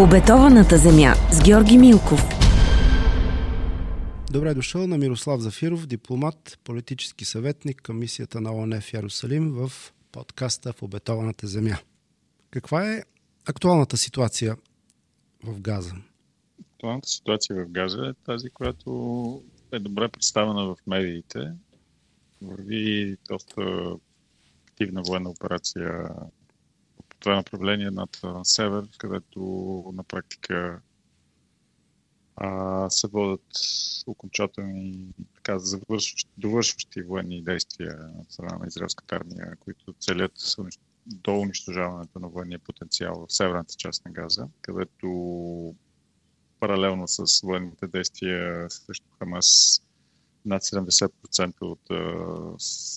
обетованата земя с Георги Милков. Добре дошъл на Мирослав Зафиров, дипломат, политически съветник към мисията на ОНЕ в Ярусалим в подкаста в обетованата земя. Каква е актуалната ситуация в Газа? Актуалната ситуация в Газа е тази, която е добре представена в медиите. Върви доста активна военна операция това направление над север, където на практика а, се водят окончателни, така, завършващи, довършващи военни действия от страна на израелската армия, които целят до унищожаването на военния потенциал в северната част на Газа, където паралелно с военните действия срещу Хамас над 70% от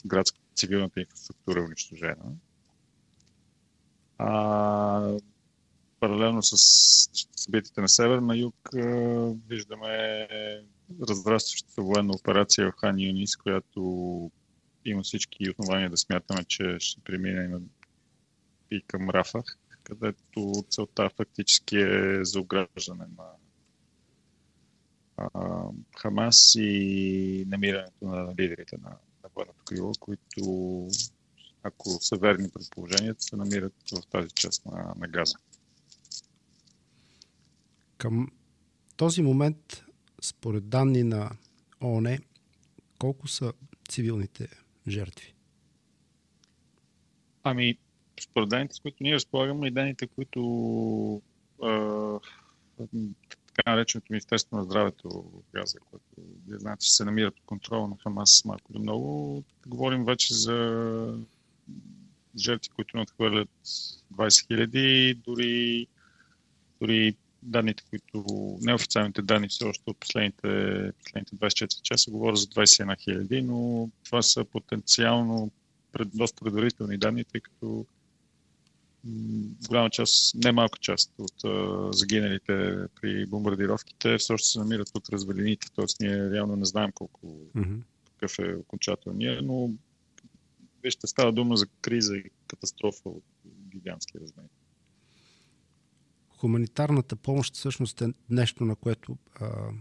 градската цивилната инфраструктура е унищожена. А, паралелно с събитията на север, на юг виждаме разрастващата военна операция в Хан Юнис, която има всички основания да смятаме, че ще премине и към Рафах, където целта фактически е за ограждане на а, Хамас и намирането на лидерите на, на военното крило, които ако са верни предположенията, се намират в тази част на, на газа. Към този момент, според данни на ООН, колко са цивилните жертви? Ами, според данните, с които ние разполагаме и данните, които а, така нареченото Министерство на здравето в Газа, което вие знаете, че се намира под контрол на Хамас малко или много. Говорим вече за жертви, които надхвърлят 20 хиляди, дори, дори данните, които неофициалните данни все още от последните, последните 24 часа говорят за 21 хиляди, но това са потенциално пред, доста предварителни данни, тъй като голяма част, не малка част от а, загиналите при бомбардировките все още се намират от развалините, т.е. ние реално не знаем колко, mm-hmm. какъв е окончателният, но вижте, става дума за криза и катастрофа от гигантски размери. Хуманитарната помощ всъщност е нещо, на което а,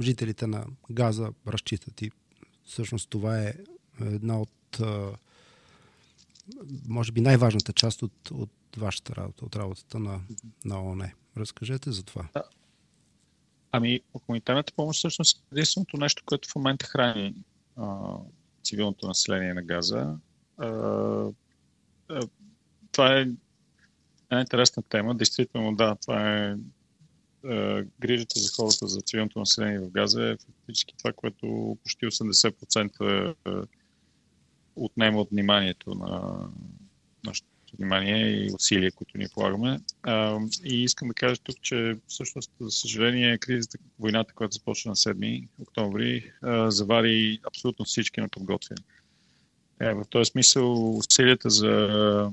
жителите на Газа разчитат и всъщност това е една от а, може би най-важната част от, от вашата работа, от работата на, на ООН. Разкажете за това. Да. Ами, хуманитарната помощ всъщност е единственото нещо, което в момента храни а, цивилното население на Газа. А, а, това е една интересна тема. Действително, да, това е а, грижата за хората, за цивилното население в Газа е фактически това, което почти 80% отнема от вниманието на нашето внимание и усилия, които ние полагаме. А, и искам да кажа тук, че всъщност, за съжаление, кризата, войната, която започна на 7 октомври, а, завари абсолютно всички на подготвени. Е, в този смисъл усилията за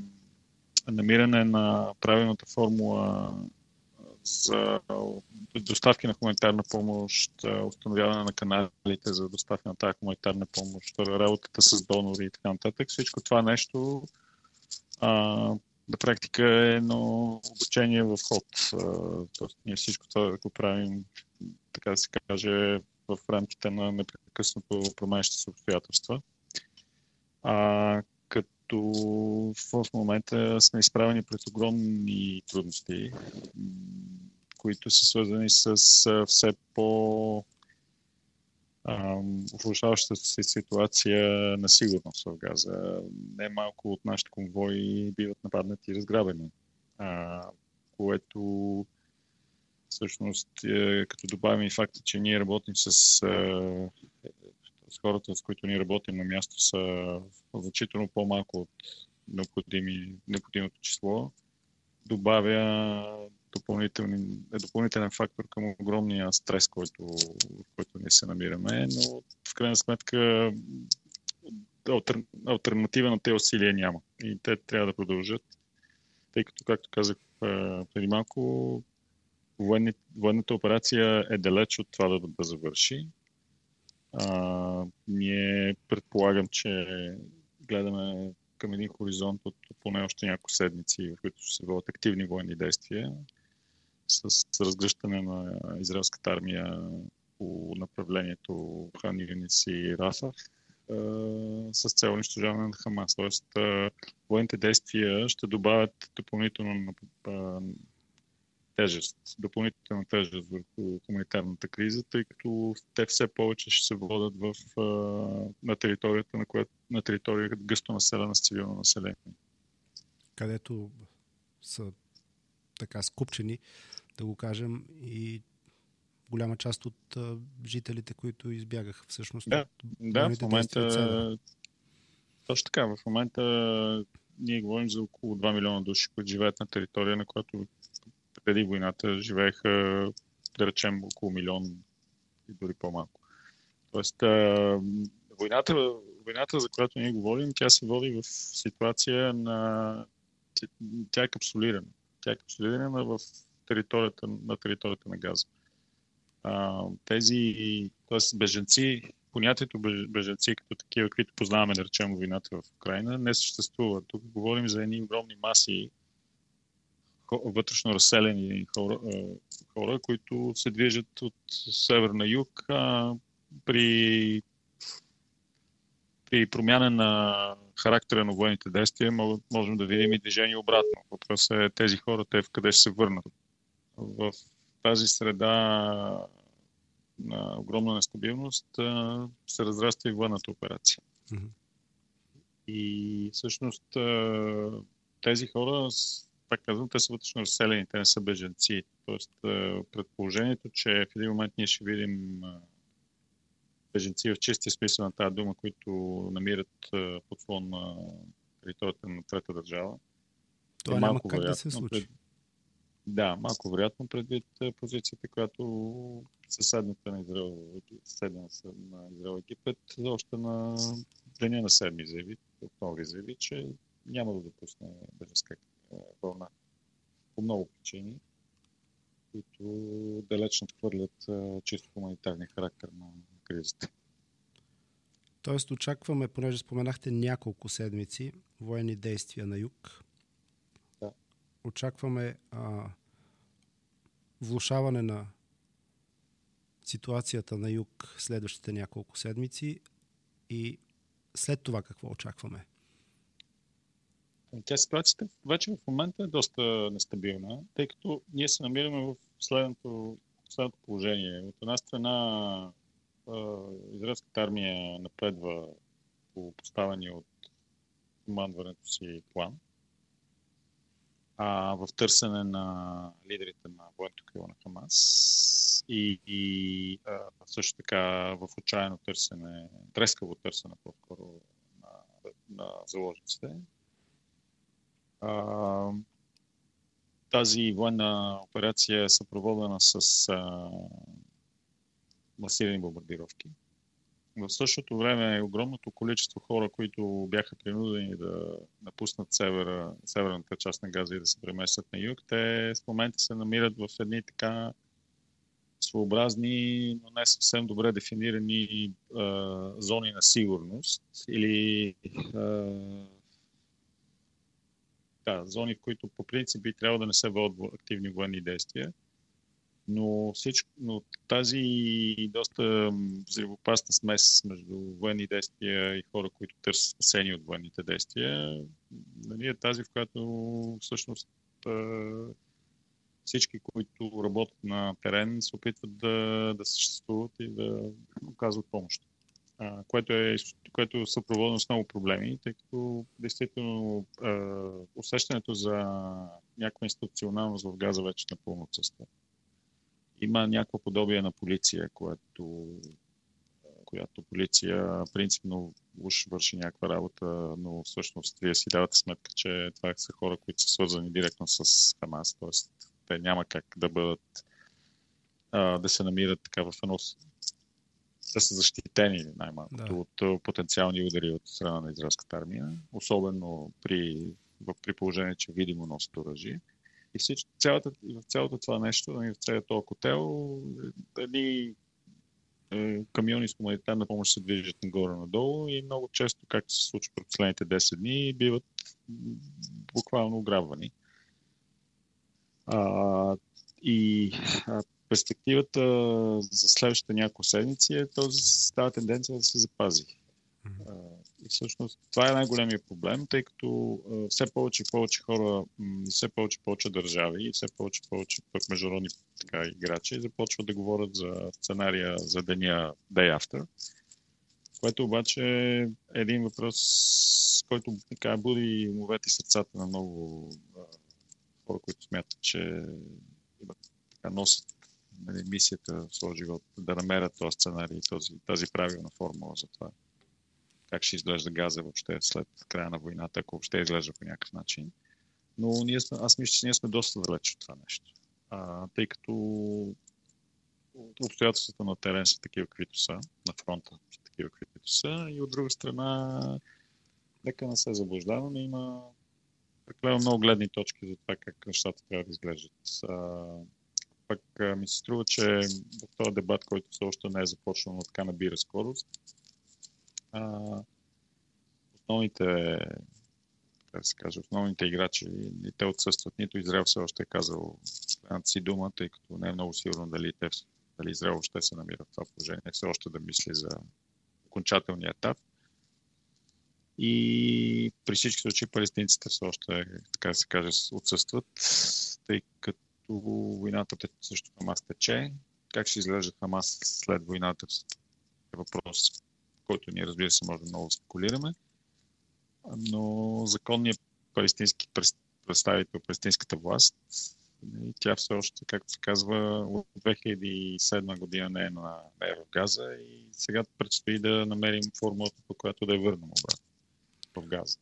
намиране на правилната формула за доставки на хуманитарна помощ, установяване на каналите за доставки на тази хуманитарна помощ, работата с донори и така нататък. Всичко това нещо а, на практика е едно обучение в ход. тоест, ние всичко това го правим, така да се каже, в рамките на непрекъснато променящи се обстоятелства. А, като в момента сме изправени пред огромни трудности, които са свързани с все по влушаващата се ситуация на сигурност в Газа. Не малко от нашите конвои биват нападнати и разграбени, а, което всъщност, е, като добавим и факта, че ние работим с, с хората, с които ние работим на място, са значително по-малко от необходимото число, добавя е допълнителен фактор към огромния стрес, който, който ние се намираме, но в крайна сметка альтер, альтернатива на тези усилия няма. И те трябва да продължат, тъй като, както казах преди малко, военната операция е далеч от това да, да завърши. А, ние предполагам, че гледаме към един хоризонт от поне още няколко седмици, в които ще се водят активни военни действия с разгръщане на израелската армия по направлението Хан Юнис и Рафах с цел унищожаване на Хамас. Тоест, военните действия ще добавят допълнително тежест, допълнителна тежест върху хуманитарната криза, тъй като те все повече ще се водят в, на територията, на, която, на територията гъсто населена с цивилно население. Където са така скупчени, да го кажем, и голяма част от а, жителите, които избягаха всъщност. Да, да в момента. Точно така, в момента ние говорим за около 2 милиона души, които живеят на територия, на която преди войната живееха, да речем, около милион и дори по-малко. Тоест, а, войната, войната, за която ние говорим, тя се води в ситуация на... Тя е капсулирана. Тя е капсулирана в територията, на територията на Газа а, тези т.е. беженци, понятието беженци като такива, които познаваме, да речем, войната в Украина, не съществува. Тук говорим за едни огромни маси вътрешно разселени хора, хора, които се движат от север на юг а, при, при промяна на характера на военните действия можем да видим и движение обратно. Въпросът е тези хора, те в къде ще се върнат. В тази среда на огромна нестабилност се разраства и военната операция. Mm-hmm. И всъщност тези хора, пак казвам, те са вътрешно разселени, те не са беженци. Тоест предположението, че в един момент ние ще видим беженци в чистия смисъл на тази дума, които намират подслон на територията на трета държава. Това е няма как вероятно, да се случи. Да, малко вероятно предвид е, позицията, която съседната на Израел, съседна на Израел Египет, още на деня на седми заяви, октомври заяви, че няма да допусне беженска е, вълна. По много причини, които далеч надхвърлят е, чисто хуманитарния характер на кризата. Тоест очакваме, понеже споменахте няколко седмици военни действия на юг, очакваме а, влушаване на ситуацията на юг следващите няколко седмици и след това какво очакваме? Тя ситуацията вече в момента е доста нестабилна, тъй като ние се намираме в следното, следното положение. От една страна израелската армия напредва по поставени от командването си план – а, в търсене на лидерите на военното крило на Хамас и, и а, също така в отчаяно търсене, трескаво търсене по-скоро на, на заложниците. А, тази военна операция е съпроводена с а, масирани бомбардировки. В същото време огромното количество хора, които бяха принудени да напуснат севера, северната част на Газа и да се преместят на юг, те в момента се намират в едни така своеобразни, но не съвсем добре дефинирани а, зони на сигурност или а, да, зони, в които по принцип би трябвало да не се водят активни военни действия но, всичко, но тази доста взривопасна смес между военни действия и хора, които търсят спасени от военните действия, нали, е тази, в която всъщност всички, които работят на терен, се опитват да, да съществуват и да оказват помощ. Което, е, което е съпроводено с много проблеми, тъй като действително усещането за някаква институционалност в газа вече напълно отсъства има някакво подобие на полиция, което, която полиция принципно уж върши някаква работа, но всъщност вие си давате сметка, че това са хора, които са свързани директно с Хамас, т.е. те няма как да бъдат да се намират така в едно да са защитени най-малкото да. от потенциални удари от страна на израелската армия, особено при, при положение, че видимо носят оръжие. И всичко, цялата, в цялото това нещо, нали, в целият този котел, едни е, камиони с хуманитарна помощ се движат нагоре-надолу и много често, както се случва през последните 10 дни, биват буквално ограбвани. А, и а, перспективата за следващите няколко седмици е този, тази тенденция да се запази. А, и всъщност това е най-големия проблем, тъй като все повече и повече хора, все повече и повече държави и все повече и повече пък международни така, играчи започват да говорят за сценария за деня Day After, което обаче е един въпрос, който така буди умовете и сърцата на много хора, които смятат, че така, носят нали, мисията в своя живот, да намерят този сценарий, този, тази правилна формула за това. Как ще изглежда газа въобще след края на войната, ако въобще изглежда по някакъв начин. Но ние сме, аз мисля, че ние сме доста далеч от това нещо. А, тъй като обстоятелствата на терен са такива, каквито са, на фронта са такива, каквито са, и от друга страна, нека не се заблуждаваме, има прекалено много гледни точки за това как нещата трябва да изглеждат. А, пък ми се струва, че в този дебат, който все още не е започнал, но така набира скорост, а, основните как се каже, основните играчи и те отсъстват. Нито Израел все още е казал си дума, тъй като не е много сигурно дали, те, дали Израел ще се намира в това положение, все още да мисли за окончателния етап. И при всички случаи палестинците все още, така да се каже, отсъстват, тъй като войната също Хамас тече. Как ще изглежда Хамас след войната е въпрос, който ние разбира се може много да спекулираме. Но законният палестински представител, палестинската власт, нали, тя все още, както се казва, от 2007 година не е, на, не е в Газа и сега предстои да намерим формулата, по която да я върнем обратно в Газа.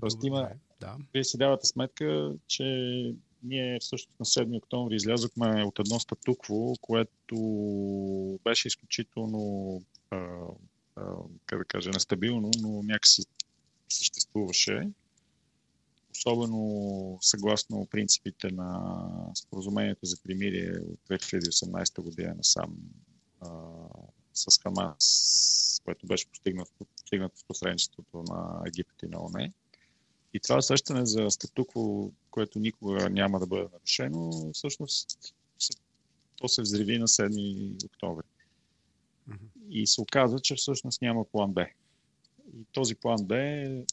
Тоест има, да. вие си давате сметка, че ние всъщност на 7 октомври излязохме от едно статукво, което беше изключително, а, а, как да кажа, нестабилно, но някакси съществуваше. Особено съгласно принципите на споразумението за примирие от 2018 година насам а, с Хамас, което беше постигнато, постигнато в посредничеството на Египет и на ОНЕ. И това усещане за статукво, което никога няма да бъде нарушено, всъщност то се взриви на 7 октомври. И се оказа, че всъщност няма план Б. И този план Б е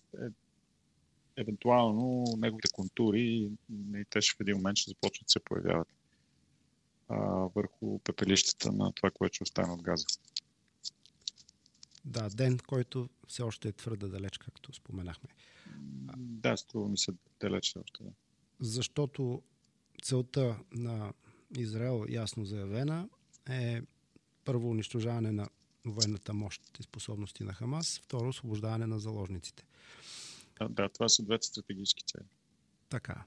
евентуално неговите контури и те ще в един момент ще започнат да се появяват а, върху пепелищата на това, което ще остане от газа. Да, ден, който все още е твърде далеч, както споменахме. Да, струва ми се далеч още. Да. Защото целта на Израел, ясно заявена, е първо унищожаване на военната мощ и способности на Хамас, второ освобождаване на заложниците. Да, да, това са двете стратегически цели. Така.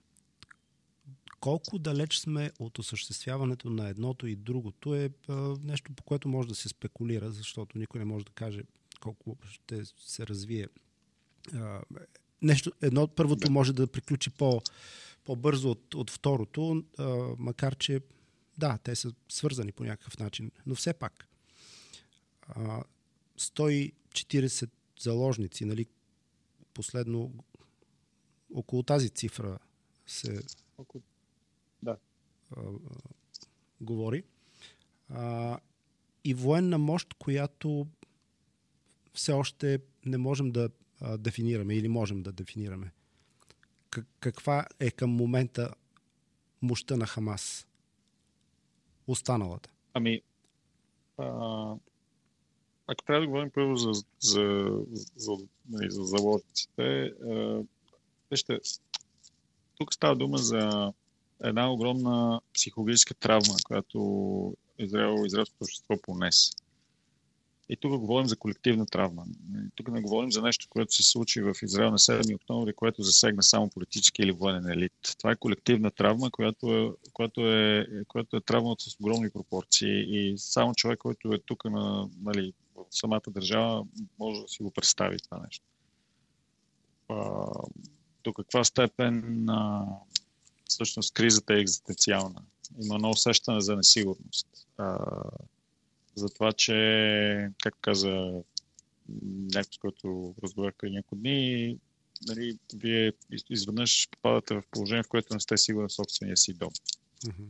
Колко далеч сме от осъществяването на едното и другото е а, нещо, по което може да се спекулира, защото никой не може да каже колко ще се развие. А, нещо, едно, първото да. може да приключи по, по-бързо от, от второто, а, макар че да, те са свързани по някакъв начин, но все пак 140 заложници, нали, последно около тази цифра се да. а, говори. А, и военна мощ, която все още не можем да а, дефинираме или можем да дефинираме. Каква е към момента мощта на Хамас? Останалата. Ами, а, ако трябва да говорим първо за, за, за, за, нали, за заложниците, вижте, тук става дума за една огромна психологическа травма, която Израел, израелското общество понесе. И тук говорим за колективна травма. Тук не говорим за нещо, което се случи в Израел на 7 октомври, което засегна само политически или военен елит. Това е колективна травма, която е, която е, която е травма с огромни пропорции и само човек, който е тук на, нали, в самата държава, може да си го представи това нещо. А, до каква степен а, всъщност кризата е екзистенциална. Има едно усещане за несигурност. А, за това, че, както каза някой, с който разговарях преди няколко дни, нали, вие изведнъж попадате в положение, в което не сте сигурни в собствения си дом. Mm-hmm.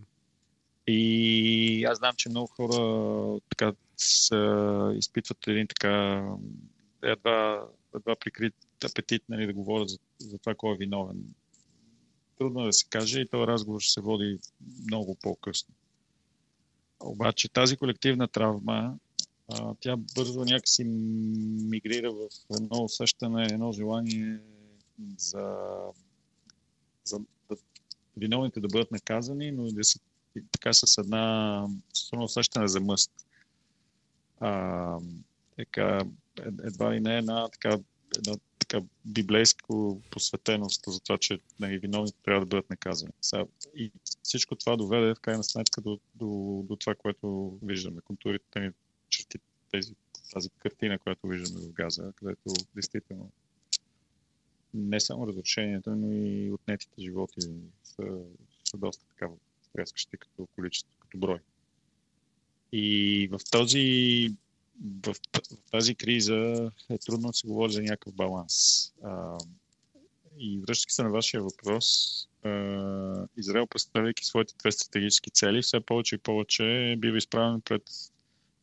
И аз знам, че много хора така са, изпитват един така едва, едва прикрит апетит нали, да говорят за, за това кой е виновен. Трудно е да се каже и този разговор ще се води много по-късно. Обаче тази колективна травма, тя бързо някакси мигрира в едно усещане, едно желание за, за да, виновните да бъдат наказани, но и да са така с една едно усещане за мъст. А, така, едва ли не една така, една така библейско посветеност за това, че нали, виновните трябва да бъдат наказани. Сега, и всичко това доведе в крайна сметка до, до, до това, което виждаме. Контурите ни черти тези, тази картина, която виждаме в Газа, където действително не само разрушенията, но и отнетите животи са, са доста така стрескащи като количество, като брой. И в този в, тази криза е трудно да се говори за някакъв баланс. И връщайки се на вашия въпрос, Израел, представяйки своите две стратегически цели, все повече и повече бива изправен пред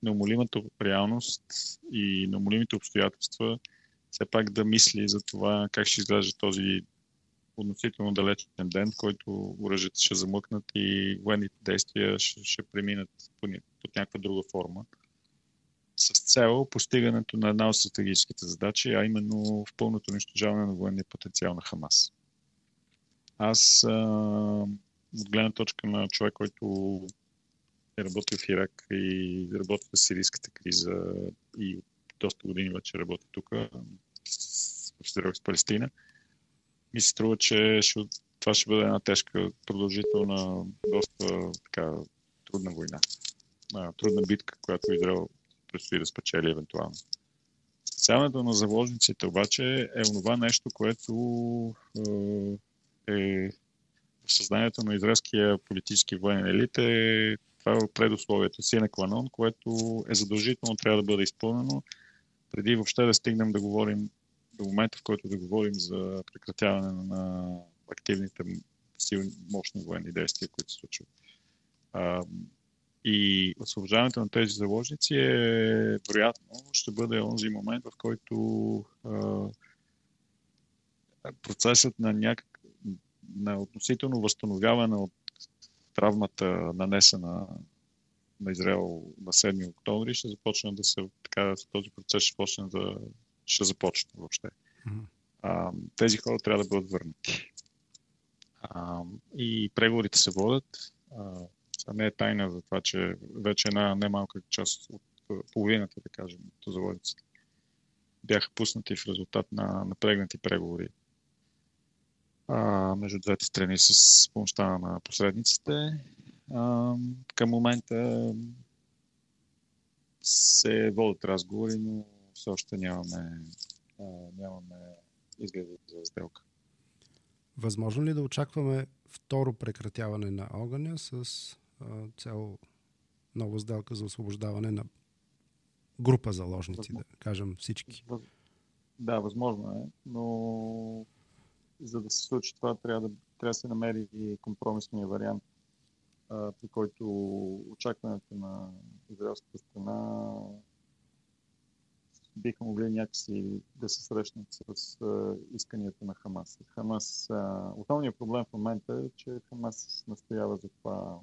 неумолимата реалност и неумолимите обстоятелства, все пак да мисли за това как ще изглежда този относително далечен ден, който оръжията ще замъкнат и военните действия ще, ще преминат под някаква друга форма с цел постигането на една от стратегическите задачи, а именно в пълното унищожаване на военния потенциал на Хамас. Аз а, от гледна точка на човек, който е работил в Ирак и работи в сирийската криза и доста години вече работи тук, в с Палестина, ми се струва, че ще, това ще бъде една тежка, продължителна, доста така трудна война. трудна битка, която Израел предстои да спечели евентуално. Спасяването на заложниците обаче е онова нещо, което е, е в съзнанието на израелския политически военен елит е това е предусловието си на Кланон, което е задължително трябва да бъде изпълнено преди въобще да стигнем да говорим до момента, в който да говорим за прекратяване на активните силни, мощни военни действия, които се случват. И освобождаването на тези заложници е вероятно ще бъде онзи момент, в който а, процесът на някак на относително възстановяване от травмата нанесена на Израел на 7 октомври ще започне да се така, този процес ще почне да ще започне въобще. А, тези хора трябва да бъдат върнати. А, и преговорите се водят. А, не е тайна за това, че вече една немалка част от половината, да кажем, от заводиците бяха пуснати в резултат на напрегнати преговори а, между двете страни с помощта на посредниците. А, към момента се водят разговори, но все още нямаме, а, нямаме изгледа за сделка. Възможно ли да очакваме второ прекратяване на огъня с цяло нова сделка за освобождаване на група заложници, възможно. да кажем всички. Да, възможно е, но за да се случи това, трябва да, трябва да се намери и компромисния вариант, а, при който очакването на израелската страна биха могли някакси да се срещнат с а, исканията на Хамас. Хамас а, основният проблем в момента е, че Хамас настоява за това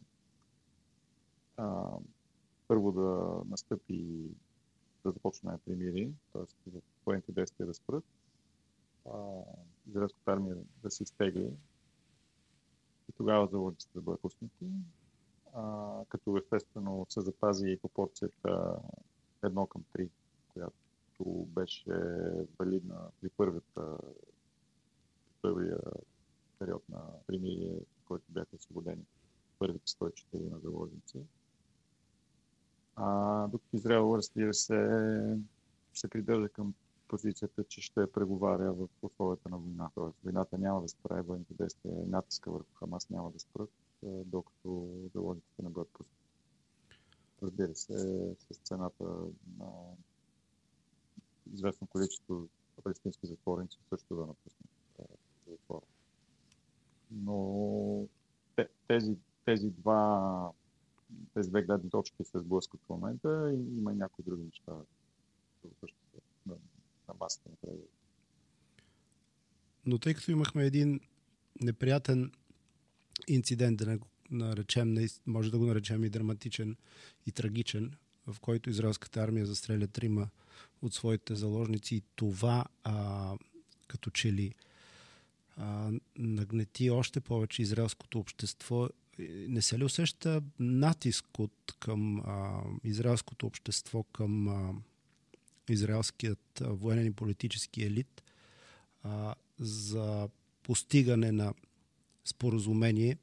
а, първо да настъпи да започне примири, т.е. военните действия да спрат, израелската армия да се изтегли и тогава заводите да бъдат пуснати, а, като естествено се запази и пропорцията едно към три, която беше валидна при първата първия период на примирие, който бяха освободени първите 104 на заложници. А, докато Израел, разбира се, се придържа към позицията, че ще преговаря в условията на война. Тоест, войната няма да спре, военните действия натиска върху Хамас няма да спрат, докато заложниците не бъдат пуснати. Разбира се, с цената на известно количество палестински затворници също да напуснат затвора. Но тези, тези два тези две гледни точки се сблъскват в момента и има и някои други неща на, на масата на. Но тъй като имахме един неприятен инцидент, да наречем, може да го наречем и драматичен и трагичен, в който израелската армия застреля трима от своите заложници и това а, като че ли а, нагнети още повече израелското общество. Не се ли усеща натиск от към а, израелското общество, към а, израелският а, военен и политически елит а, за постигане на споразумение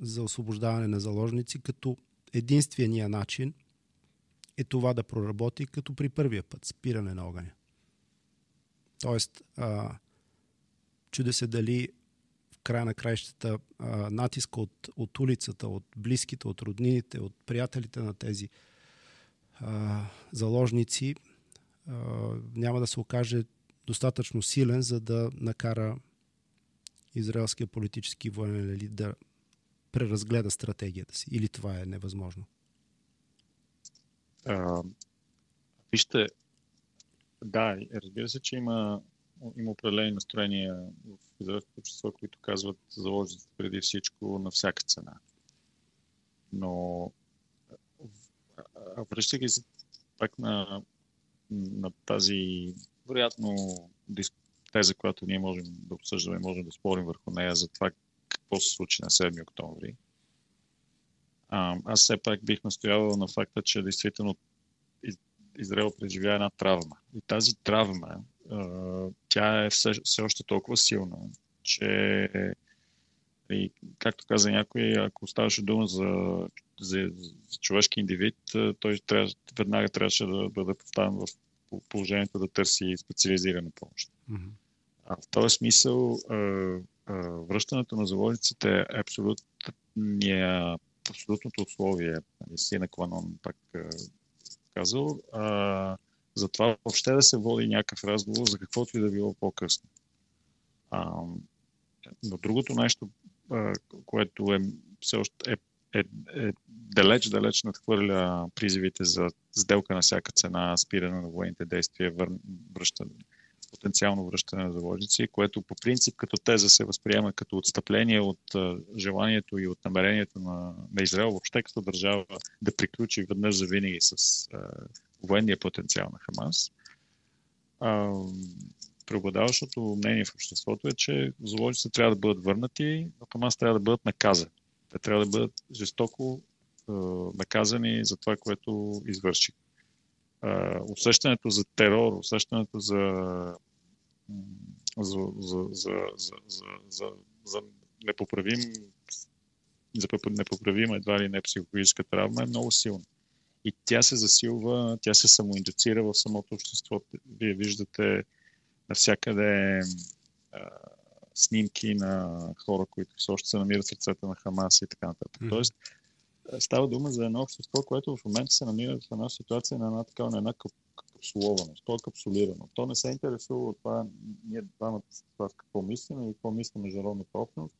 за освобождаване на заложници, като единствения начин е това да проработи като при първия път, спиране на огъня. Тоест, а, чуде се дали края на краищата натиска от, от улицата, от близките, от роднините, от приятелите на тези а, заложници а, няма да се окаже достатъчно силен, за да накара израелския политически военен елит да преразгледа стратегията си. Или това е невъзможно? А, вижте, да, разбира се, че има, има определени настроения в израелското общество, които казват заложите преди всичко на всяка цена. Но връщайки се пак на, на тази, вероятно, теза, която ние можем да обсъждаме, можем да спорим върху нея за това какво се случи на 7 октомври. А, аз все пак бих настоявал на факта, че действително Израел преживя една травма. И тази травма, тя е все, все още толкова силна, че и, както каза някой, ако ставаше дума за, за, за човешки индивид, той трябва, веднага трябваше да бъде поставен в положението да търси специализирана помощ. Mm-hmm. А в този смисъл връщането на заложниците е абсолютния, абсолютното условие, нали, си на Кванон, пак казал, а, за това въобще да се води някакъв разговор за каквото и да било по-късно. А, но другото нещо, а, което е все още е, е, е далеч, далеч надхвърля призивите за сделка на всяка цена, спиране на военните действия, връщане, потенциално връщане на заложници, което по принцип като теза се възприема като отстъпление от желанието и от намерението на, на Израел въобще като държава да приключи веднъж за винаги с а, военния потенциал на Хамас. А, преобладаващото мнение в обществото е, че заложниците трябва да бъдат върнати, но Хамас трябва да бъдат наказани. Те трябва да бъдат жестоко наказани за това, което извършиха усещането за терор, усещането за, за, за, за, за, за, за, за непоправим за непоправима едва ли не психологическа травма е много силна. И тя се засилва, тя се самоиндуцира в самото общество. Вие виждате навсякъде а, снимки на хора, които все още се намират в ръцете на Хамас и така нататък. Mm-hmm. Тоест, става дума за едно общество, което в момента се намира в една ситуация на една такава, на една капсулованост. То е капсулирано. То не се интересува от това, ние двамата това какво мислим и какво мисли международната общност.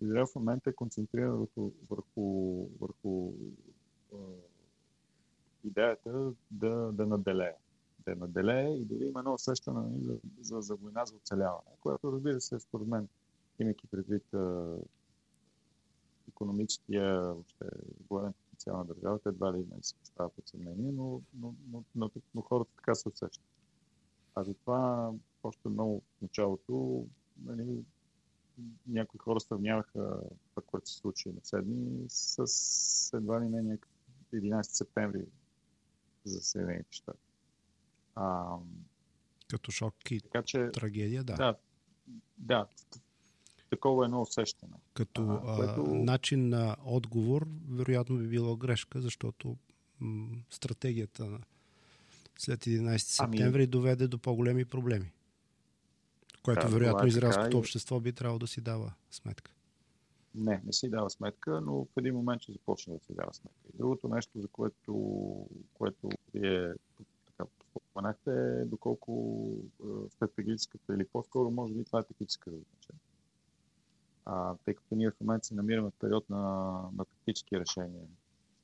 Израел в момента е концентриран върху, върху, върху е, идеята да, да наделее. Да наделее и дори има едно усещане нали, за, за, за война за оцеляване, което разбира се, според мен, имайки предвид економическия въобще военен потенциал на държавата едва ли не се поставя под съмнение, но, но, но, но, но хората така се усещат. А затова още много в началото нали, някои хора сравняваха това, което се случи на седми с едва ли не някакъв 11 септември за Съединените щати. Като шок и така, че, трагедия, да. Да, да такова едно усещане. Като а, което... начин на отговор, вероятно би било грешка, защото м- стратегията на след 11 ами- септември ами... доведе до по-големи проблеми. Което да, вероятно е израелското и... общество би трябвало да си дава сметка. Не, не си дава сметка, но в един момент ще започне да си дава сметка. И другото нещо, за което, което вие така споменахте е доколко стратегическата или по-скоро може би това е тактическа значение А, тъй като ние в момента се намираме в период на, на тактически решения.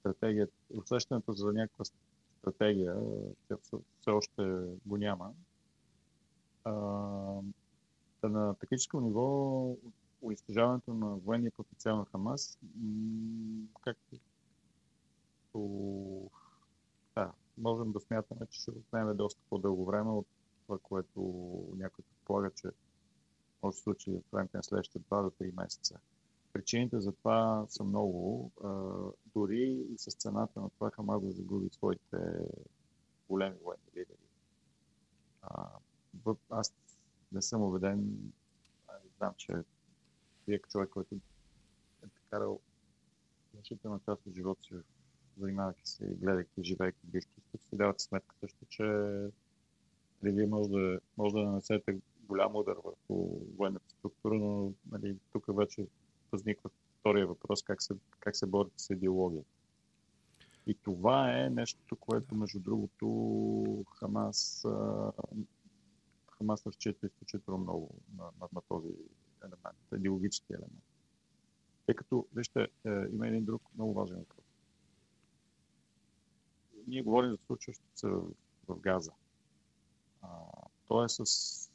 Стратегия, усещането за някаква стратегия все още го няма. А, на тактическо ниво унищожаването на военния потенциал на Хамас, както да, можем да смятаме, че ще отнеме доста по-дълго време от това, което някой предполага, че може да в рамките на следващите 2 до 3 месеца. Причините за това са много. Дори и с цената на това Хамас да загуби своите големи военни лидери. Аз не съм убеден, знам, че вие човек, който е карал значителна част от живота си, занимавайки се и гледайки, живейки в Близки си давате сметка също, че вие може да, може да нанесете голям удар върху военната структура, но нали, тук вече възниква втория въпрос, как се, как се борите с идеологията. И това е нещо, което, между другото, Хамас, Хамас разчита изключително много на, на, на този елемент, идеологически елемент. Тъй като, вижте, е, има един друг много важен въпрос. Ние говорим за случващото се в Газа. А, то е с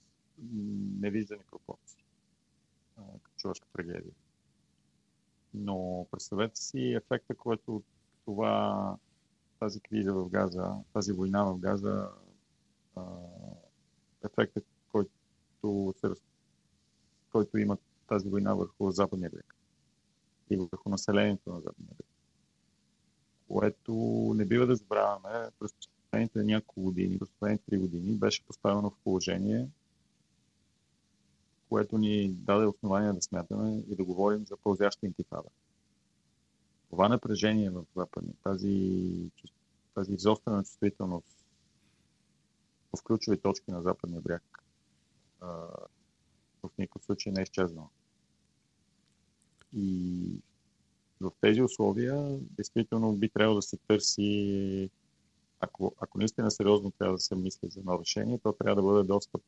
невиждани пропорции като човешка трагедия. Но представете си ефекта, който това, тази криза в Газа, тази война в Газа, ефекта, който, който има тази война върху Западния бряг и върху населението на Западния бряг. Което не бива да забравяме, през последните няколко години, през последните три години беше поставено в положение, което ни даде основание да смятаме и да говорим за пълзяща интифада. Това напрежение в Западния, тази, тази изострена чувствителност в ключови точки на Западния бряг в никакъв случай не е изчезнала. И в тези условия, действително би трябвало да се търси, ако, ако наистина сериозно трябва да се мисли за едно решение, то трябва да бъде доста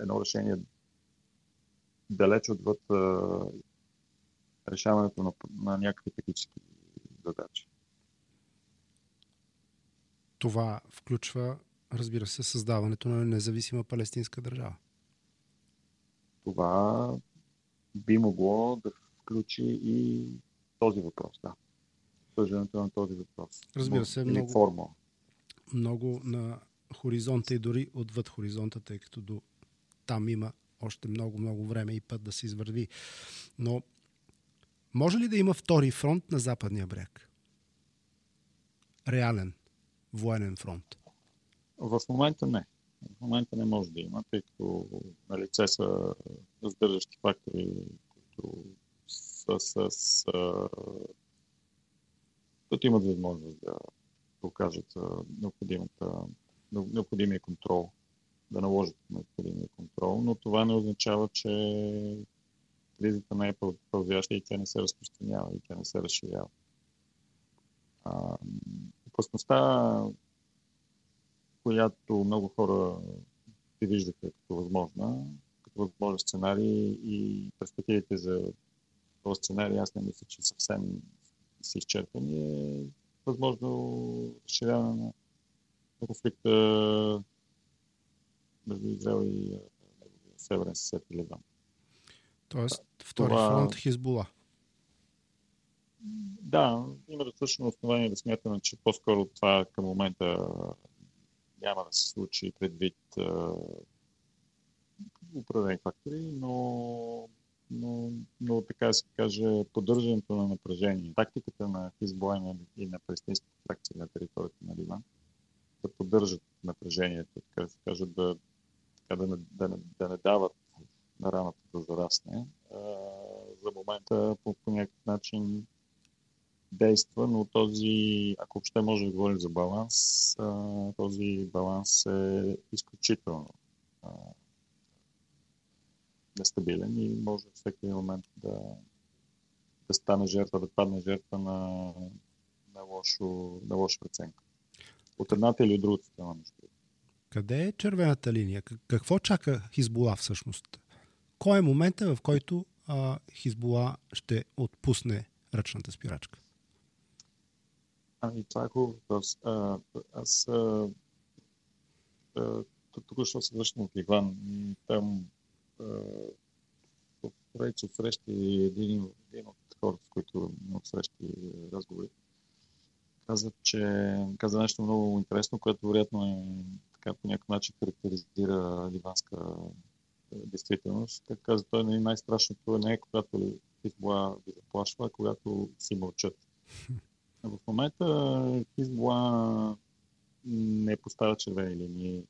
едно решение далеч отвъд решаването на, на някакви технически задачи. Това включва, разбира се, създаването на независима палестинска държава. Това би могло да включи и този въпрос, да. Съждането на този въпрос. Разбира се, много, форма. много на хоризонта и дори отвъд хоризонта, тъй като до там има още много, много време и път да се извърви. Но може ли да има втори фронт на западния бряг? Реален военен фронт? В момента не. В момента не може да има, тъй като на лице са сдържащи фактори, които са с... които имат възможност да покажат необходимия контрол да наложат необходимия контрол, но това не означава, че кризата не е пълзяща и тя не се разпространява и тя не се разширява. А, опасността, която много хора си виждаха като възможна, като възможен сценарий и перспективите за този сценарий, аз не мисля, че съвсем са изчерпани, е възможно разширяване на конфликта между Израел и Северен съсед и Ливан. Тоест, втори Това... фронт Хизбула. Да, има достатъчно основание да смятаме, че по-скоро това към момента няма да се случи предвид управени фактори, но, но, но така да се каже, поддържането на напрежение, тактиката на Хизбула и на палестинските фракции на територията на Ливан, да поддържат напрежението, така да се каже, да така, да, не, да, не, да не дават на раната да зарасне. А, за момента по, по някакъв начин действа, но този, ако въобще може да говорим за баланс, а, този баланс е изключително а, нестабилен и може в всеки момент да, да стане жертва, да падне жертва на, на, лошо, на лоша преценка. От едната или от другата страна, между къде е червената линия? Какво чака Хизбула всъщност? Кой е момента, в който а, Хизбола ще отпусне ръчната спирачка? Ами, това е хубаво. Аз тук що се връщам от Ливан там в поредица срещи един, един от хората, с които от срещи разговори, каза, че каза нещо много интересно, което вероятно е така по някакъв начин характеризира ливанска действителност. Как каза той, нали, най-страшното не е когато Хизбола ви заплашва, а когато си мълчат. В момента Хизбола не поставя червени линии.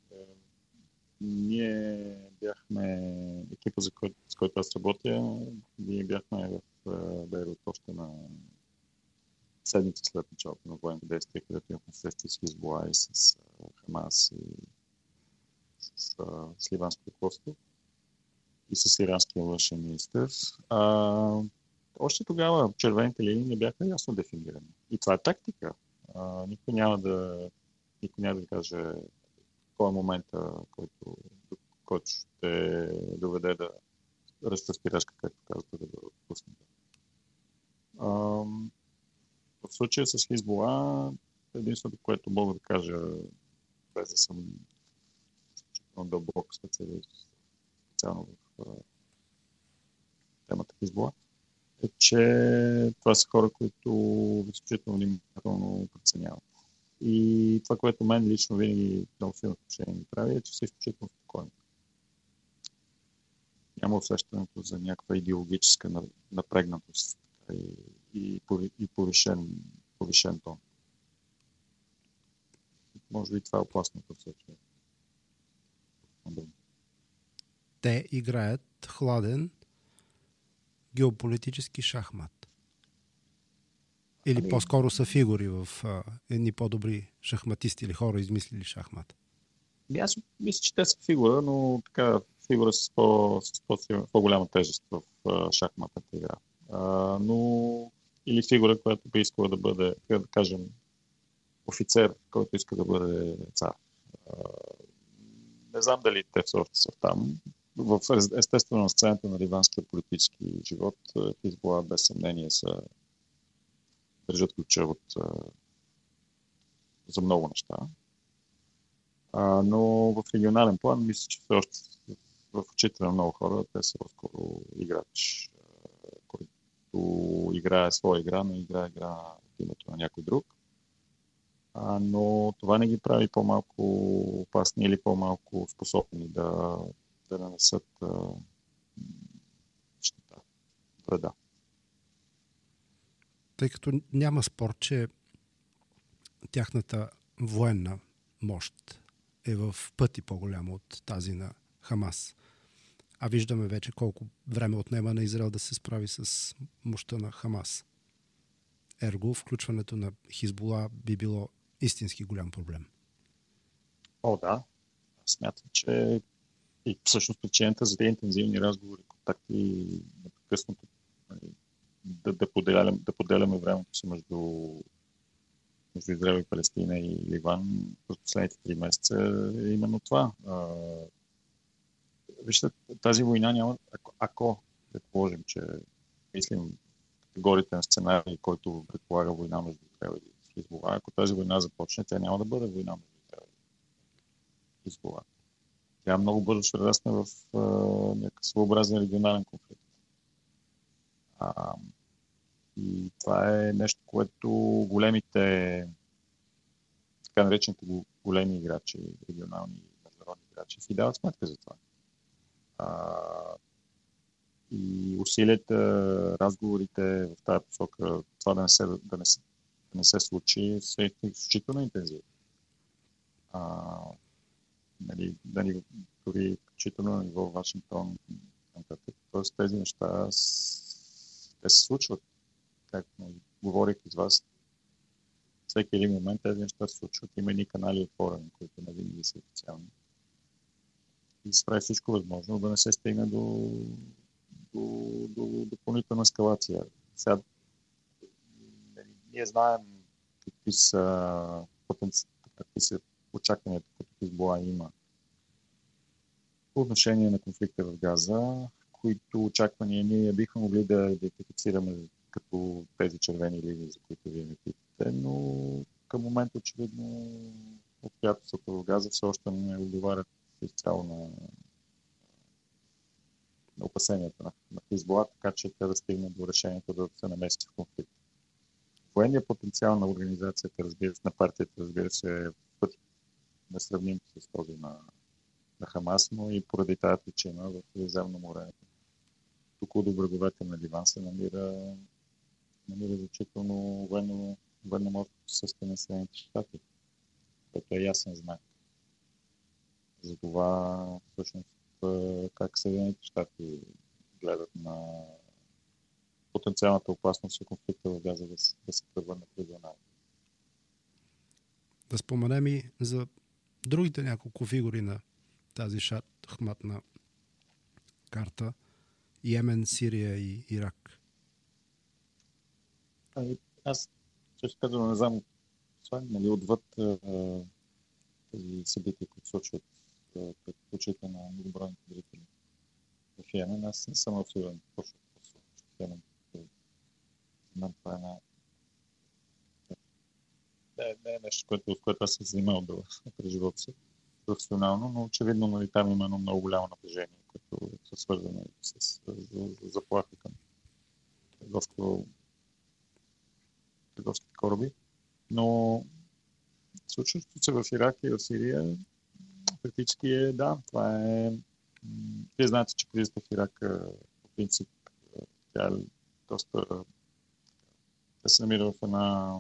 Ние бяхме екипа, за който, с който аз работя, ние бяхме в Бейрут още на седмица след началото на военните действия, където имахме срещи с Хизбола и с Хамас и с, с ливанското ръководство и с иранския външен министр. А, още тогава червените линии не бяха ясно дефинирани. И това е тактика. А, никой няма да, никой няма да каже кой е момента, който, който ще доведе да разтъспирашка, както казвате, да бъде отпусне. В случая с Хизбола, единственото, което мога да кажа, без да съм дълбок специалист, специално в темата Хизбола, е, че това са хора, които изключително внимателно преценяват. И това, което мен лично винаги много силно впечатление ми прави, е, че са изключително спокойни. Няма усещането за някаква идеологическа напрегнатост и, и, и повишен, повишен тон. Може би това е опасното всеки. Те играят хладен геополитически шахмат. Или ами... по-скоро са фигури в а, едни по-добри шахматисти или хора, измислили шахмат. Ами аз мисля, че те са фигура, но така фигура с, по, с по, по-голяма тежест в а, шахматната игра. А, но или фигура, която би искала да бъде, да кажем, офицер, който иска да бъде цар. Не знам дали те все още са там в, естествено на сцената на ливанския политически живот Хизбола без съмнение са държат ключа от, за много неща. Но в регионален план мисля, че все още в очите на много хора те са по-скоро играч, който играе своя игра, но играе игра от името на някой друг. А, но това не ги прави по-малко опасни или по-малко способни да да нанесат щета, вреда. Тъй като няма спор, че тяхната военна мощ е в пъти по-голяма от тази на Хамас. А виждаме вече колко време отнема на Израел да се справи с мощта на Хамас. Ерго, включването на Хизбола би било истински голям проблем. О, да. Смятам, че и всъщност причината за тези интензивни разговори, контакти, непрекъснато нали, да, да, поделяме, да поделяме времето си между, между Израел и Палестина и Ливан през последните три месеца е именно това. Вижте, тази война няма, ако, ако предположим, че мислим категориите на сценарий, който предполага война между Израел и Хизбола, ако тази война започне, тя няма да бъде война между Израел и Хизбола тя много бързо ще расне в някакъв своеобразен регионален конфликт. А, и това е нещо, което големите, така наречените големи играчи, регионални международни играчи, си дават сметка за това. И усилията, разговорите в тази посока, това да не се, да не, да не се случи, са изключително интензивни. А, нали, нали, дори включително на ниво Вашингтон. Тоест тези неща те се случват. Както говорих с вас, всеки един момент тези неща се случват. Има едни канали отворени, които не винаги са официални. И се прави всичко възможно да не се стигне до, до, до допълнителна ескалация. Сега, нали, ние знаем какви са, потенци... какви са очакванията, които Хизбола има по отношение на конфликта в Газа, които очаквания ние бихме могли да идентифицираме като тези червени линии, за които вие ме питате, но към момента очевидно обстоятелствата в Газа все още не отговарят изцяло на, на опасенията на, на Хизбола, така че те да стигнат до решението да се намесят в конфликт. Военният потенциал на организацията, разбира се, на партията, разбира се, е пъти несравним с този на, на Хамас, но и поради тази причина в Средиземно море. Тук до бреговете на Ливан се намира, намира значително военно, военно-морско присъствие на Съединените щати, което е ясен знак. За това, всъщност, как Съединените щати гледат на потенциалната опасност и конфликта в Газа да, да се превърне в регионално. Да споменем и за другите няколко фигури на тази шахматна карта. Йемен, Сирия и Ирак. А, аз, често казвам, не знам това, нали, отвъд тези събития, които случват пред очите на многобройните зрители в Йемен, аз не съм абсолютно точно в Йемен. За това е една не, не е нещо, което, с което аз се занимавал да, през живота си професионално, но очевидно нали, там има едно много голямо напрежение, което е свързано с, заплахи към търговски кораби. Но случващото се в Ирак и в Сирия практически е, да, това е... Вие знаете, че кризата в Ирак по принцип тя е доста... Тя се намира в една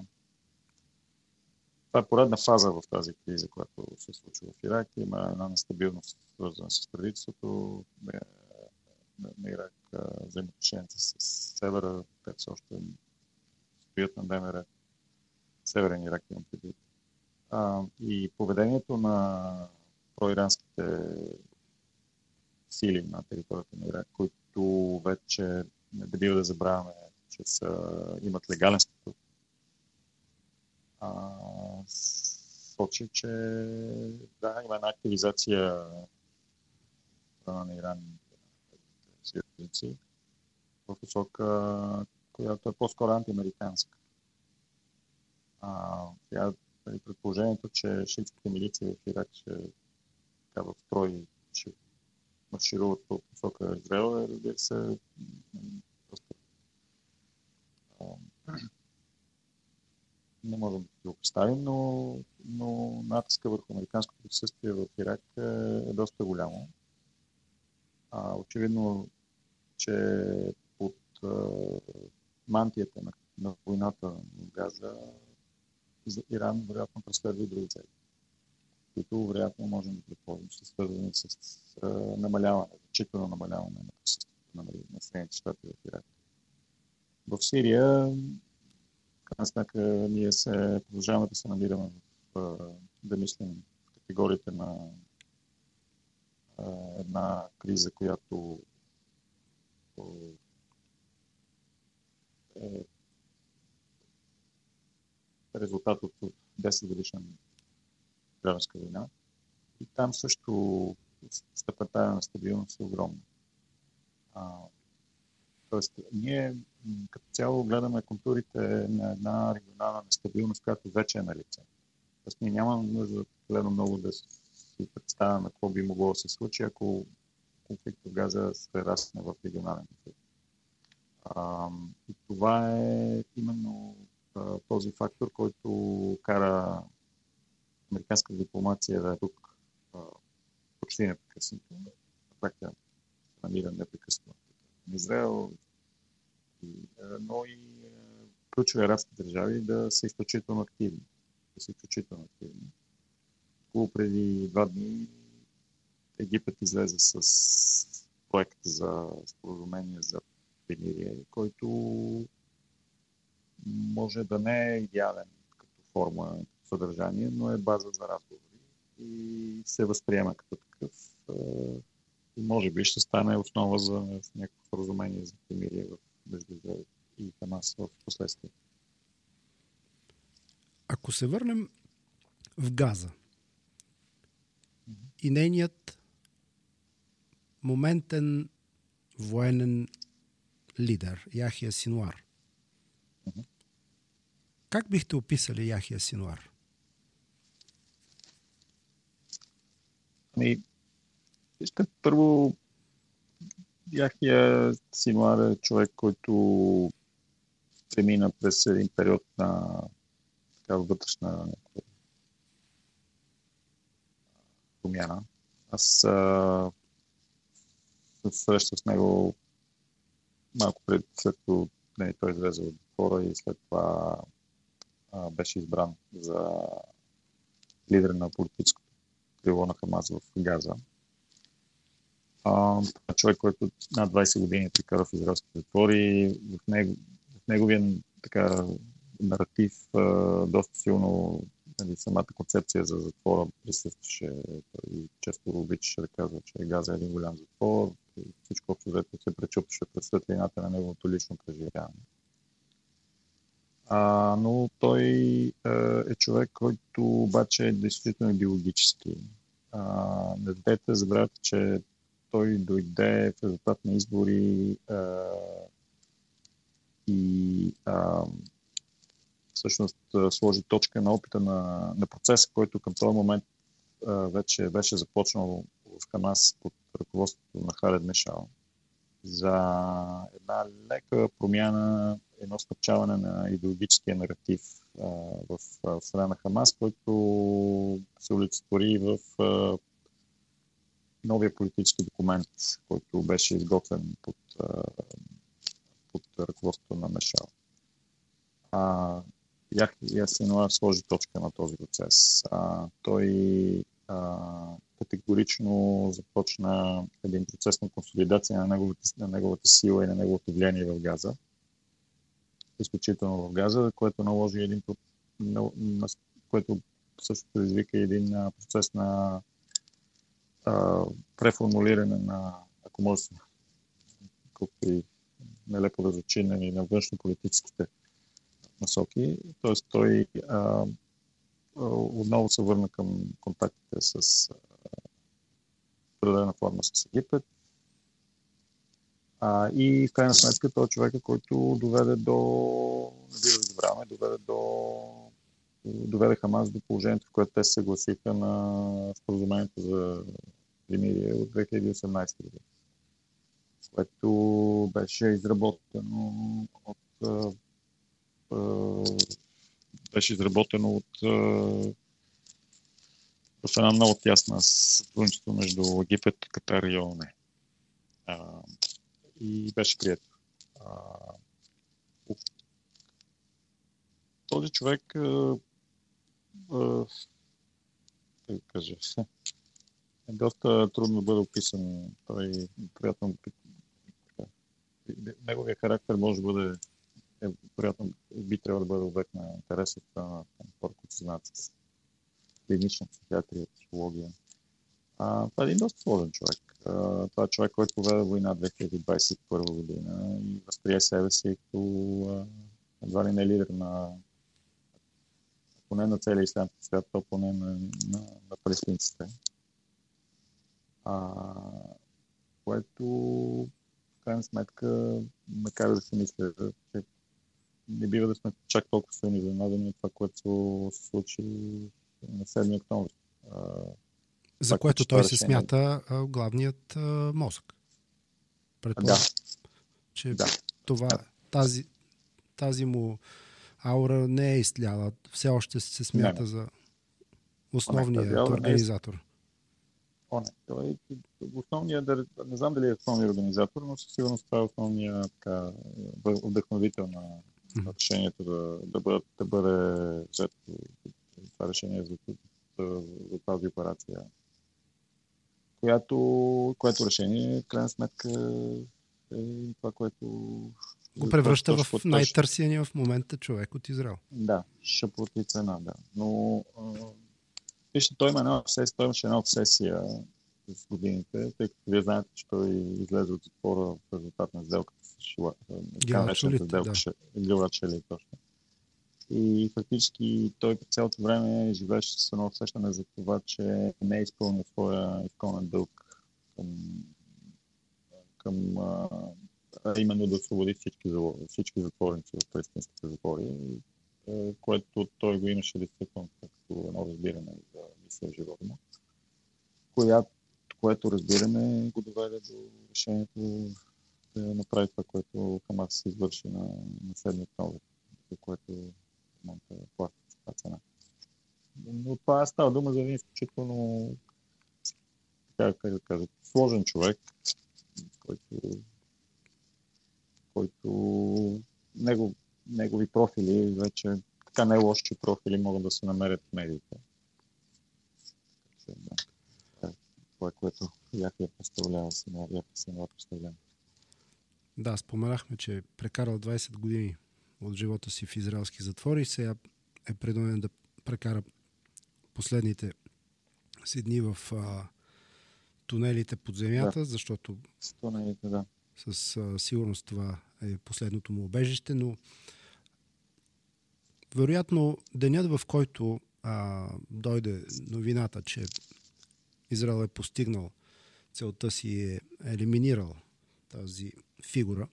това е поредна фаза в тази криза, която се случва в Ирак. Има една нестабилност, свързана с правителството на, на Ирак, взаимоотношенията с севера, те все още стоят на ДМР. Северен Ирак имам предвид. и поведението на проиранските сили на територията на Ирак, които вече не бива да забравяме, че са, имат легален статут сочи, че да, има една активизация на Иран в посока, която е по-скоро антиамериканска. А, тя, предположението, че шиитските милиции в Ирак ще така в строй ще маршируват по посока Израел, е, разбира се, просто не можем да го представим, но, но натиска върху американското присъствие в Ирак е, е доста голямо. А, очевидно, че под а, мантията на, на войната в Газа за Иран вероятно преследва и други цели, които вероятно можем да предположим, ще свързани с, а, намаляване, значително намаляване на присъствието на, Съединените щати в Ирак. В Сирия крайна сметка ние се продължаваме да се намираме в, да мислим в категориите на една криза, която е резултат от 10 годишна гражданска война. И там също степента на стабилност е огромна. Тоест, ние като цяло гледаме контурите на една регионална нестабилност, която вече е на лице. Тоест, ние нямаме нужда гледам много да си представяме какво би могло да се случи, ако конфликт в Газа се расне в регионален конфликт. А, и това е именно а, този фактор, който кара американската дипломация да е тук а, почти непрекъснато. На практика се намира непрекъснато на Израел, но и ключови арабски държави да са изключително активни. Да са изключително активни. Около преди два дни Египет излезе с проект за споразумение за примирие, който може да не е идеален като форма, съдържание, но е база за разговори и се възприема като такъв и може би ще стане основа за някакво споразумение за примирие между Израел и Хамас в последствие. Ако се върнем в Газа и нейният моментен военен лидер, Яхия Синуар. Как бихте описали Яхия Синуар? Ами, вижте, първо Яхия Синуар е човек, който премина през един период на такава вътрешна промяна. Аз а, се срещах с него малко пред, след като не, той излезе от затвора и след това а, беше избран за лидер на политическото крило на Хамас в Газа. А, човек, който над 20 години е прекара в израелски затвори, в, него, в неговия така, наратив а, доста силно нали, самата концепция за затвора присъстваше. и често обичаше да казва, че Газа е един голям затвор. Всичко общо взето се пречупваше през светлината на неговото лично преживяване. А, но той е човек, който обаче е действително идеологически. А, не дадете забравяйте, че той дойде в резултат на избори а, и а, всъщност сложи точка на опита на, на процеса, който към този момент а, вече беше започнал в Хамас под ръководството на Халед Мешал за една лека промяна, едно стъпчаване на идеологическия наратив в страна на Хамас, който се олицетвори в новия политически документ, който беше изготвен под, под ръководството на Мешал. А, Яхия Синуар сложи точка на този процес. А, той а, категорично започна един процес на консолидация на неговата, на неговата сила и на неговото влияние в Газа. Изключително в Газа, което наложи един на, на, което също предизвика един процес на преформулиране на, ако може колкото и нелепо да звучи, нали, на външно-политическите насоки. Тоест той а, отново се върна към контактите с определена форма с Египет. А, и в крайна сметка той е човека, който доведе до, не да забравяме, доведе до доведе Хамас до положението, в което те се съгласиха на споразумението за примирие от 2018 година, което беше изработено от беше изработено от в една много тясна сътрудничество между Египет, Катар и ООН. И беше прието. Този човек да кажа, е доста трудно да бъде описан. Той приятно неговия характер може да бъде е, вероятно би трябвало да бъде обект на интереса на хора, които знаят клинична психиатрия, психология. А, това е един доста сложен човек. Това е човек, който поведе война 2021 година и възприе себе си като едва ли не лидер на поне на целия ислямски свят, то поне на, на, на палестинците. А, което в крайна сметка ме кара да си мисля, че не бива да сме чак толкова силни изненадани от това, което се случи на 7 октомври. За което той се смята а, главният а, мозък. Предполагам, да. че да. това, тази, тази му аура не е изтляла. Все още се смята не, за основният не, организатор. О, не. Той е основният, не знам дали е основният организатор, но със сигурност това е основният така, вдъхновител на, на решението да, да, бъде, да бъде взето това решение за, за, за тази операция. Която, което решение, в крайна сметка, е това, което го превръща в най-търсения в момента човек от Израел. Да, шапоти цена, да. Но вижте, той има една обсесия, той имаше една обсесия с годините, тъй като вие знаете, че той излезе от затвора в резултат на сделката с Шила. Шалит, да. Точно. И фактически той по цялото време живееше с едно усещане за това, че не е изпълнил своя изконен дълг към, към а, именно да освободи всички, всички затворници в палестинските затвори, което той го имаше действително като едно разбиране за живота му, която, което разбиране го доведе до решението да направи това, което Хамас извърши на, на 7 октомври, за което момента плаща тази цена. Но това става дума за един изключително така, как да кажа, сложен човек, който, който него, негови профили вече така не лоши профили могат да се намерят в медиите. Това, което Яхия представлява, Яхия Синова представлява. Да, споменахме, че е прекарал 20 години от живота си в израелски затвори и сега е предонен да прекара последните си дни в а, тунелите под земята, да. защото тунелите, да. с а, сигурност това е последното му обежище, но вероятно денят в който а, дойде новината, че Израел е постигнал целта си е елиминирал тази фигура,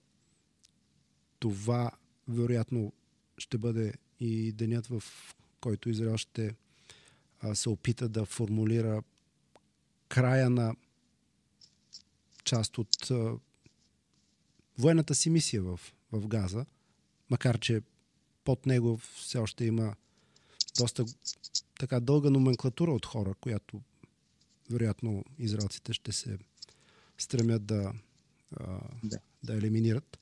това вероятно ще бъде и денят, в който Израел ще а, се опита да формулира края на част от а, военната си мисия в, в Газа, макар че под него все още има доста така дълга номенклатура от хора, която вероятно израелците ще се стремят да, а, да. да елиминират.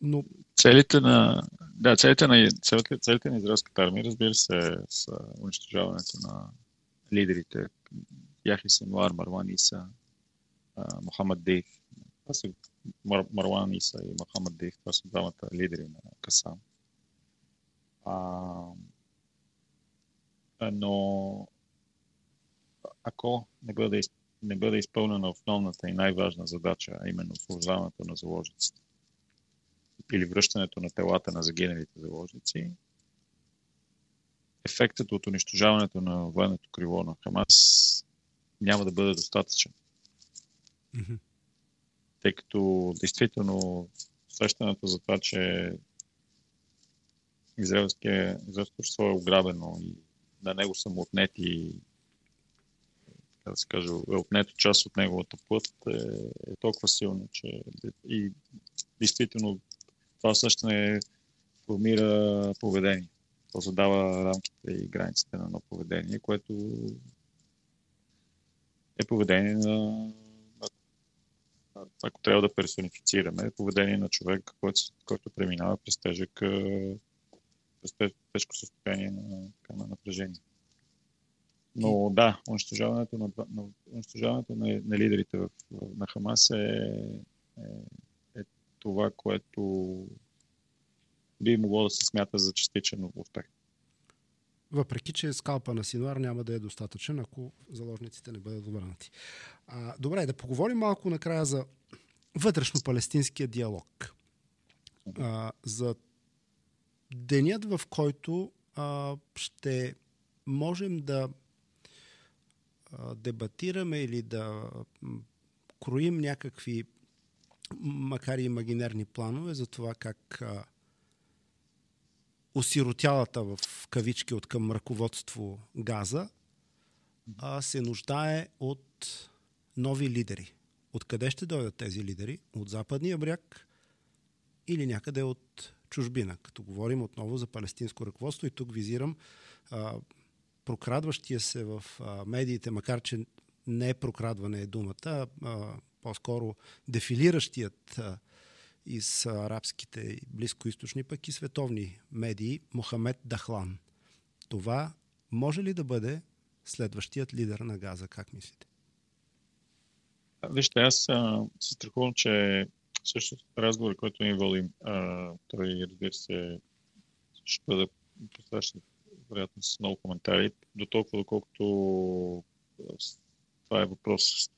Но... Целите на, да, целите на, целите, целите на израелската армия, разбира се, са унищожаването на лидерите. Яхи Сенуар, Марван Иса, Мохамед Дейв. Това са Мар, Марван Иса и Мохамед Дейв. Това са двамата лидери на Касам. А, но ако не бъде, не бъде изпълнена основната и най-важна задача, а именно освобождаването на заложниците или връщането на телата на загиналите заложници, ефектът от унищожаването на военното криво на Хамас няма да бъде достатъчен. Mm-hmm. Тъй като действително усещането за това, че израелския израелското е ограбено и на него са му отнети така да се каже, е отнето част от неговата път е, е толкова силно, че и действително това усещане формира поведение. То задава рамките и границите на едно поведение, което е поведение на ако трябва да персонифицираме, поведение на човек, който, който преминава през тежък през тежко състояние на, на напрежение. Но да, унищожаването на, на, унищожаването на, на лидерите в, на Хамас е, е, е това, което би могло да се смята за частичен успех. Въпреки, че скалпа на Синуар няма да е достатъчен, ако заложниците не бъдат върнати. А, добре, да поговорим малко накрая за вътрешно-палестинския диалог. А, за денят, в който а, ще можем да а, дебатираме или да кроим някакви, макар и имагинерни планове за това как а, осиротялата в кавички от към ръководство Газа а, се нуждае от нови лидери. Откъде ще дойдат тези лидери? От западния бряг или някъде от чужбина, като говорим отново за палестинско ръководство и тук визирам а, прокрадващия се в а, медиите, макар че не е прокрадване е думата, а, по-скоро дефилиращият из арабските, близкоисточни, пък и световни медии, Мохамед Дахлан. Това може ли да бъде следващият лидер на Газа? Как мислите? Вижте, аз се страхувам, че също разговор, който ни водим, той, разбира се, ще бъде посрещан вероятно с много коментари, до толкова, доколкото това е въпрос.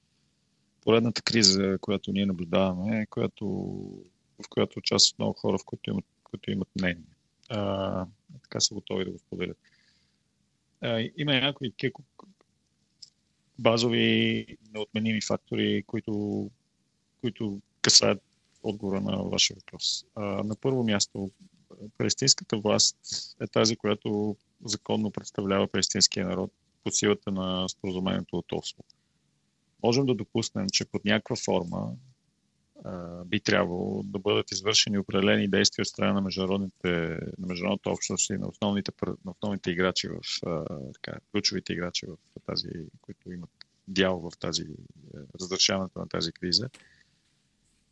Поредната криза, която ние наблюдаваме, която, в която участват много хора, в които имат, които имат мнение. А, така са готови да го споделят. А, има някои базови неотменими фактори, които които касаят отговора на вашия въпрос. А, на първо място, палестинската власт е тази, която законно представлява палестинския народ по силата на споразумението от Осло. Можем да допуснем, че под някаква форма а, би трябвало да бъдат извършени определени действия от страна на, международните, на международната общност и на основните, на основните играчи в а, така, ключовите играчи в тази, които имат дял в тази е, разрешаването на тази криза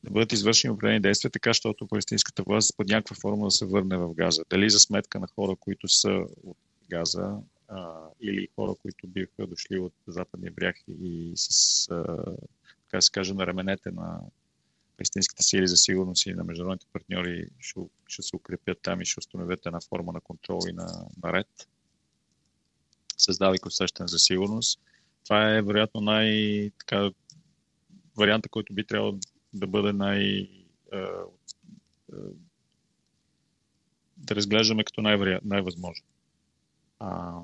да бъдат извършени определени действия, така, защото палестинската власт под някаква форма да се върне в Газа. Дали за сметка на хора, които са от Газа, а, или хора, които биха дошли от западния бряг и с, а, така се каже, на раменете на палестинските сили за сигурност и на международните партньори ще, ще се укрепят там и ще установят една форма на контрол и на, на ред, създавайки усещане за сигурност. Това е вероятно най- така, варианта, който би трябвало да бъде най- да разглеждаме като най- най-възможно. А,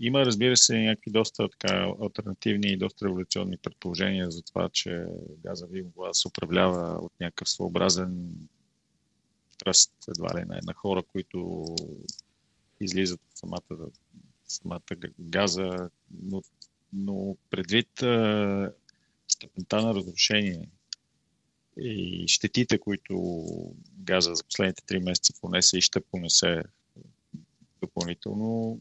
има, разбира се, някакви доста така, альтернативни и доста революционни предположения за това, че газа да се управлява от някакъв своеобразен тръст, едва ли не, на хора, които излизат от самата, самата газа, но, но предвид а, степента на разрушение и щетите, които газа за последните три месеца понесе и ще понесе допълнително,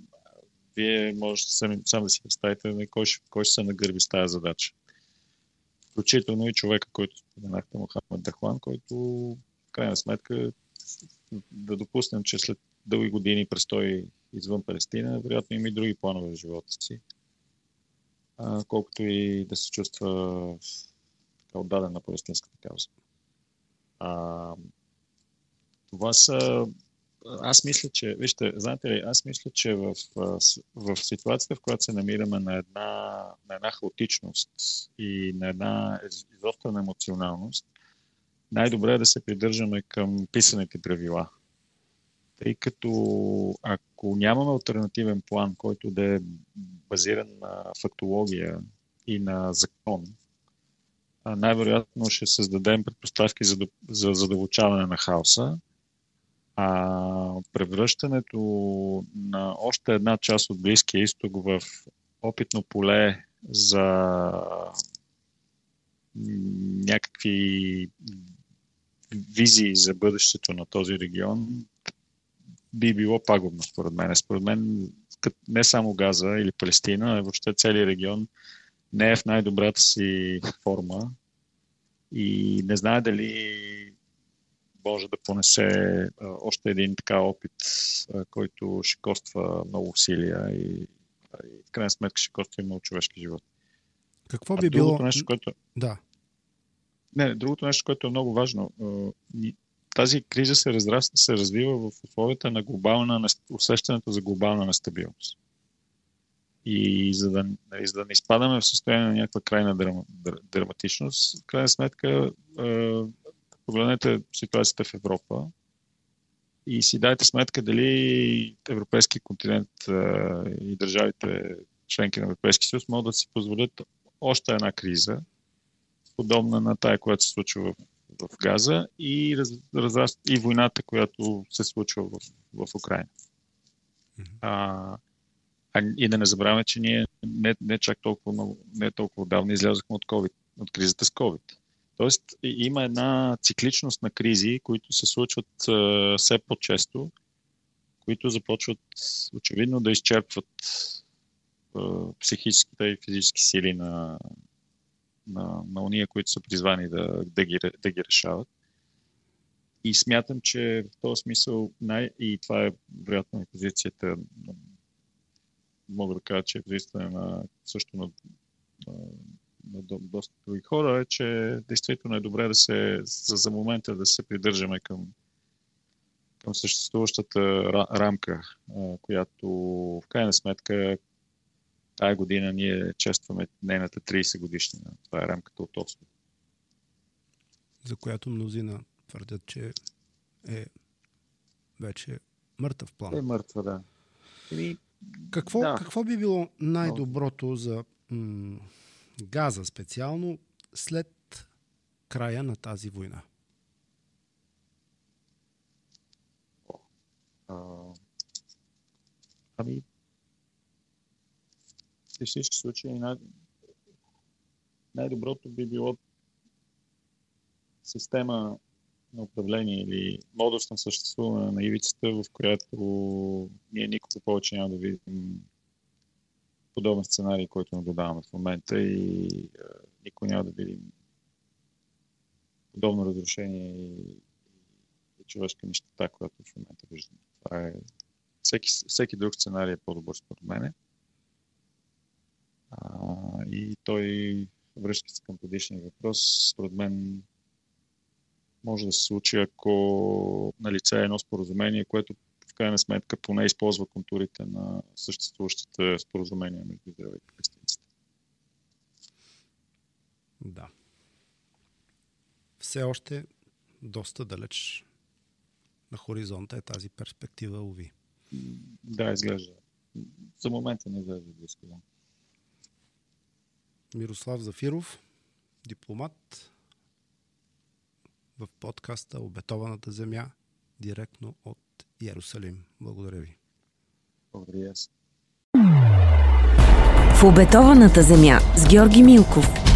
вие можете сам, сам да си представите кой, ще, кой ще се нагърби с тази задача. Включително и човека, който споменахте, Мохамед Дахлан, който в крайна сметка да допуснем, че след дълги години престой извън Палестина, вероятно има и други планове в живота си. А, колкото и да се чувства така отдаден на палестинската кауза. А, това са аз мисля, че, вижте, знаете ли, аз мисля, че в, в ситуацията, в която се намираме на една, на една хаотичност и на една изострена емоционалност, най-добре е да се придържаме към писаните правила. Тъй като ако нямаме альтернативен план, който да е базиран на фактология и на закон, най-вероятно ще създадем предпоставки за, за задълбочаване на хаоса а превръщането на още една част от Близкия изток в опитно поле за някакви визии за бъдещето на този регион би било пагубно, според мен. Според мен не само Газа или Палестина, а въобще целият регион не е в най-добрата си форма и не знае дали може да понесе а, още един така опит, а, който ще коства много усилия и, и в крайна сметка ще коства и много човешки живот. Какво би било... Нещо, което... Да. Не, другото нещо, което е много важно. Тази криза се, разраста, се развива в условията на глобална, усещането за глобална нестабилност. И за да, нали, за да не изпадаме в състояние на някаква крайна драматичност, в крайна сметка Погледнете ситуацията в Европа и си дайте сметка дали европейски континент и държавите членки на Европейския съюз могат да си позволят още една криза, подобна на тая, която се случва в, в Газа и, раз, разраст, и войната, която се случва в, в Украина. А, а, и да не забравяме, че ние не, не чак толкова, не толкова отдавна излязохме от COVID, от кризата с COVID. Тоест има една цикличност на кризи, които се случват а, все по-често, които започват очевидно да изчерпват а, психическите и физически сили на, на, на уния, които са призвани да, да, ги, да ги решават. И смятам, че в този смисъл, най- и това е вероятно и позицията, мога да кажа, че е позицията на също на, на на доста други хора е, че действително е добре да се, за, за момента да се придържаме към, към съществуващата рамка, която в крайна сметка тази година ние честваме нейната 30 годишнина. Това е рамката от Осло. За която мнозина твърдят, че е вече мъртъв план. Е мъртва, да. И, какво, да. какво би било най-доброто за м- газа специално, след края на тази война? А, ами, в всички случаи най- най-доброто би било система на управление или модус на съществуване на ивицата, в която ние никога повече няма да видим подобен сценарий, който наблюдаваме в момента и никой няма да видим подобно разрушение и, и човешка нищета, която в момента виждаме. Това е... Всеки, всеки друг сценарий е по-добър според мене. И той, връщайки се към предишния въпрос, според мен може да се случи, ако на лице е едно споразумение, което крайна сметка поне използва контурите на съществуващите споразумения между Израел и палестинците. Да. Все още доста далеч на хоризонта е тази перспектива, уви. Да, изглежда. За момента не изглежда близко. Мирослав Зафиров, дипломат в подкаста Обетованата земя, директно от Иерусалим. Благодаря ви. Благодаря аз. В обетованата земя с Георги Милков.